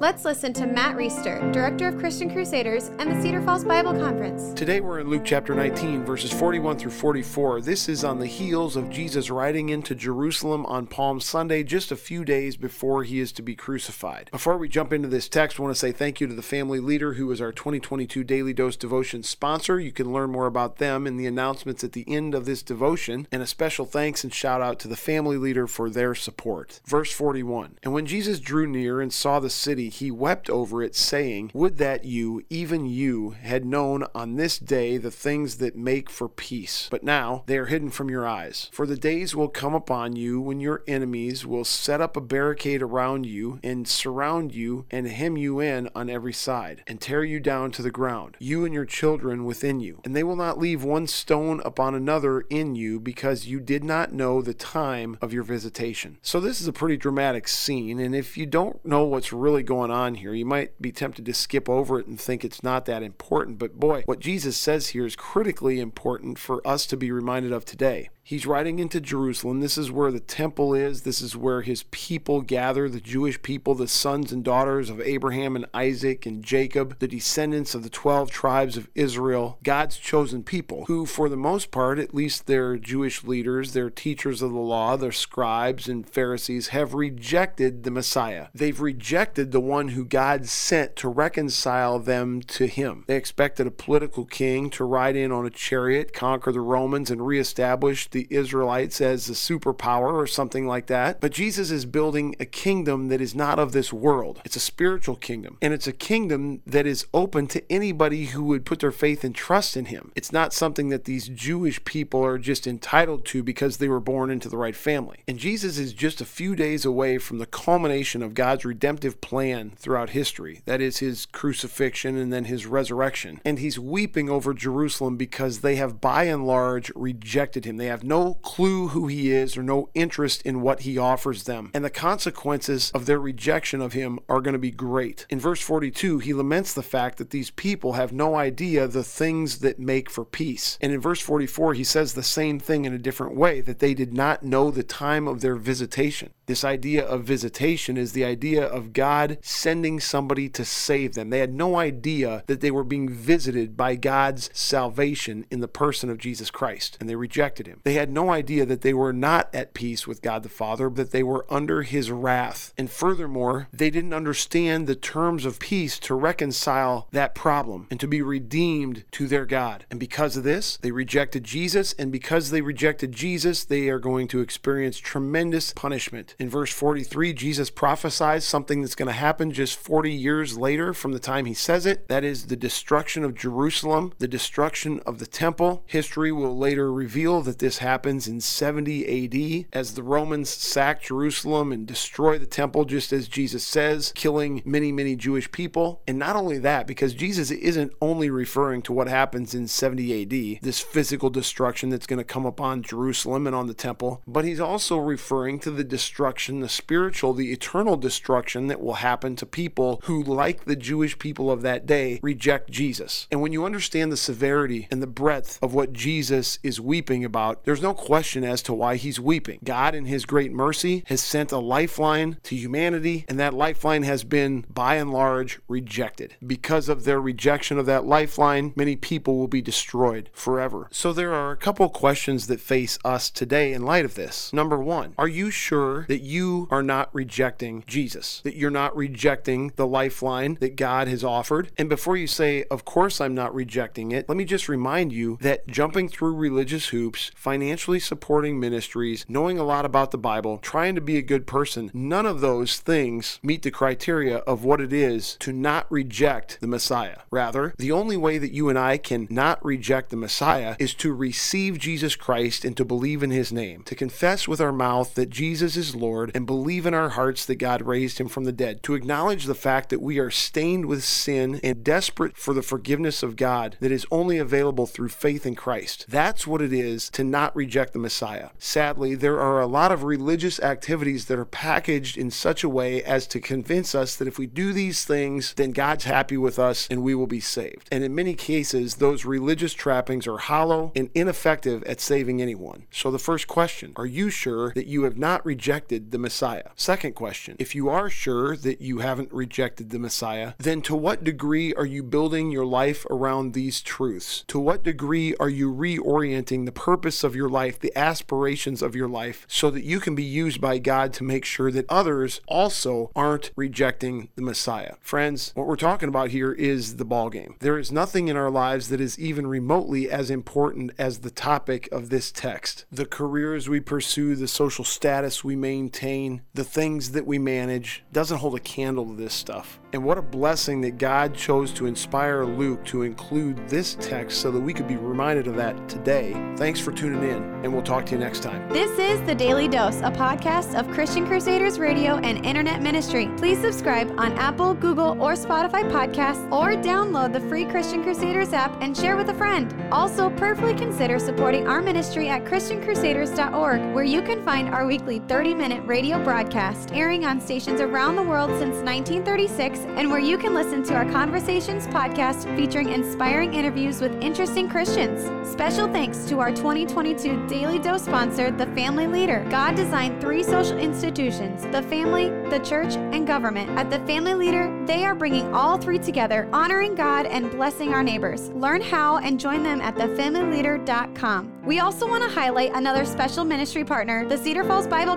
Let's listen to Matt Reisetter, Director of Christian Crusaders and the Cedar Falls Bible Conference. Today we're in Luke chapter 19, verses 41 through 44. This is on the heels of Jesus riding into Jerusalem on Palm Sunday, just a few days before he is to be crucified. Before we jump into this text, I want to say thank you to the family leader who is our 2022 Daily Dose Devotion sponsor. You can learn more about them in the announcements at the end of this devotion, and a special thanks and shout out to the family leader for their support. Verse 41 And when Jesus drew near and saw the city, he wept over it, saying, Would that you, even you, had known on this day the things that make for peace. But now they are hidden from your eyes. For the days will come upon you when your enemies will set up a barricade around you and surround you and hem you in on every side and tear you down to the ground, you and your children within you. And they will not leave one stone upon another in you because you did not know the time of your visitation. So this is a pretty dramatic scene. And if you don't know what's really going going on here. You might be tempted to skip over it and think it's not that important, but boy, what Jesus says here is critically important for us to be reminded of today. He's riding into Jerusalem. This is where the temple is. This is where his people gather, the Jewish people, the sons and daughters of Abraham and Isaac and Jacob, the descendants of the 12 tribes of Israel, God's chosen people, who, for the most part, at least their Jewish leaders, their teachers of the law, their scribes and Pharisees, have rejected the Messiah. They've rejected the one who God sent to reconcile them to him. They expected a political king to ride in on a chariot, conquer the Romans, and reestablish the Israelites as a superpower or something like that. But Jesus is building a kingdom that is not of this world. It's a spiritual kingdom. And it's a kingdom that is open to anybody who would put their faith and trust in him. It's not something that these Jewish people are just entitled to because they were born into the right family. And Jesus is just a few days away from the culmination of God's redemptive plan throughout history. That is his crucifixion and then his resurrection. And he's weeping over Jerusalem because they have by and large rejected him. They have no clue who he is or no interest in what he offers them. And the consequences of their rejection of him are going to be great. In verse 42, he laments the fact that these people have no idea the things that make for peace. And in verse 44, he says the same thing in a different way that they did not know the time of their visitation. This idea of visitation is the idea of God sending somebody to save them. They had no idea that they were being visited by God's salvation in the person of Jesus Christ, and they rejected him. They had no idea that they were not at peace with God the Father, that they were under his wrath. And furthermore, they didn't understand the terms of peace to reconcile that problem and to be redeemed to their God. And because of this, they rejected Jesus, and because they rejected Jesus, they are going to experience tremendous punishment. In verse 43, Jesus prophesies something that's going to happen just 40 years later from the time he says it. That is the destruction of Jerusalem, the destruction of the temple. History will later reveal that this happens in 70 AD as the Romans sack Jerusalem and destroy the temple, just as Jesus says, killing many, many Jewish people. And not only that, because Jesus isn't only referring to what happens in 70 AD, this physical destruction that's going to come upon Jerusalem and on the temple, but he's also referring to the destruction destruction, the spiritual, the eternal destruction that will happen to people who, like the Jewish people of that day, reject Jesus. And when you understand the severity and the breadth of what Jesus is weeping about, there's no question as to why he's weeping. God, in his great mercy, has sent a lifeline to humanity, and that lifeline has been, by and large, rejected. Because of their rejection of that lifeline, many people will be destroyed forever. So there are a couple questions that face us today in light of this. Number one, are you sure that you are not rejecting Jesus, that you're not rejecting the lifeline that God has offered. And before you say, Of course I'm not rejecting it, let me just remind you that jumping through religious hoops, financially supporting ministries, knowing a lot about the Bible, trying to be a good person, none of those things meet the criteria of what it is to not reject the Messiah. Rather, the only way that you and I can not reject the Messiah is to receive Jesus Christ and to believe in his name, to confess with our mouth that Jesus is Lord Lord and believe in our hearts that God raised him from the dead, to acknowledge the fact that we are stained with sin and desperate for the forgiveness of God that is only available through faith in Christ. That's what it is to not reject the Messiah. Sadly, there are a lot of religious activities that are packaged in such a way as to convince us that if we do these things, then God's happy with us and we will be saved. And in many cases, those religious trappings are hollow and ineffective at saving anyone. So the first question, are you sure that you have not rejected the Messiah? Second question, if you are sure that you haven't rejected the Messiah, then to what degree are you building your life around these truths? To what degree are you reorienting the purpose of your life, the aspirations of your life, so that you can be used by God to make sure that others also aren't rejecting the Messiah? Friends, what we're talking about here is the ball game. There is nothing in our lives that is even remotely as important as the topic of this text. The careers we pursue, the social status we maintain, the things that we manage doesn't hold a candle to this stuff. And what a blessing that God chose to inspire Luke to include this text so that we could be reminded of that today. Thanks for tuning in, and we'll talk to you next time. This is The Daily Dose, a podcast of Christian Crusaders Radio and Internet Ministry. Please subscribe on Apple, Google, or Spotify podcasts, or download the free Christian Crusaders app and share with a friend. Also, prayerfully consider supporting our ministry at ChristianCrusaders.org, where you can find our weekly 30 minute radio broadcast airing on stations around the world since 1936 and where you can listen to our Conversations podcast featuring inspiring interviews with interesting Christians. Special thanks to our 2022 Daily Dose sponsor, The Family Leader. God designed three social institutions the family, the church, and government. At The Family Leader, they are bringing all three together, honoring God and blessing our neighbors. Learn how and join them at thefamilyleader.com. We also want to highlight another special ministry partner, the Cedar Falls Bible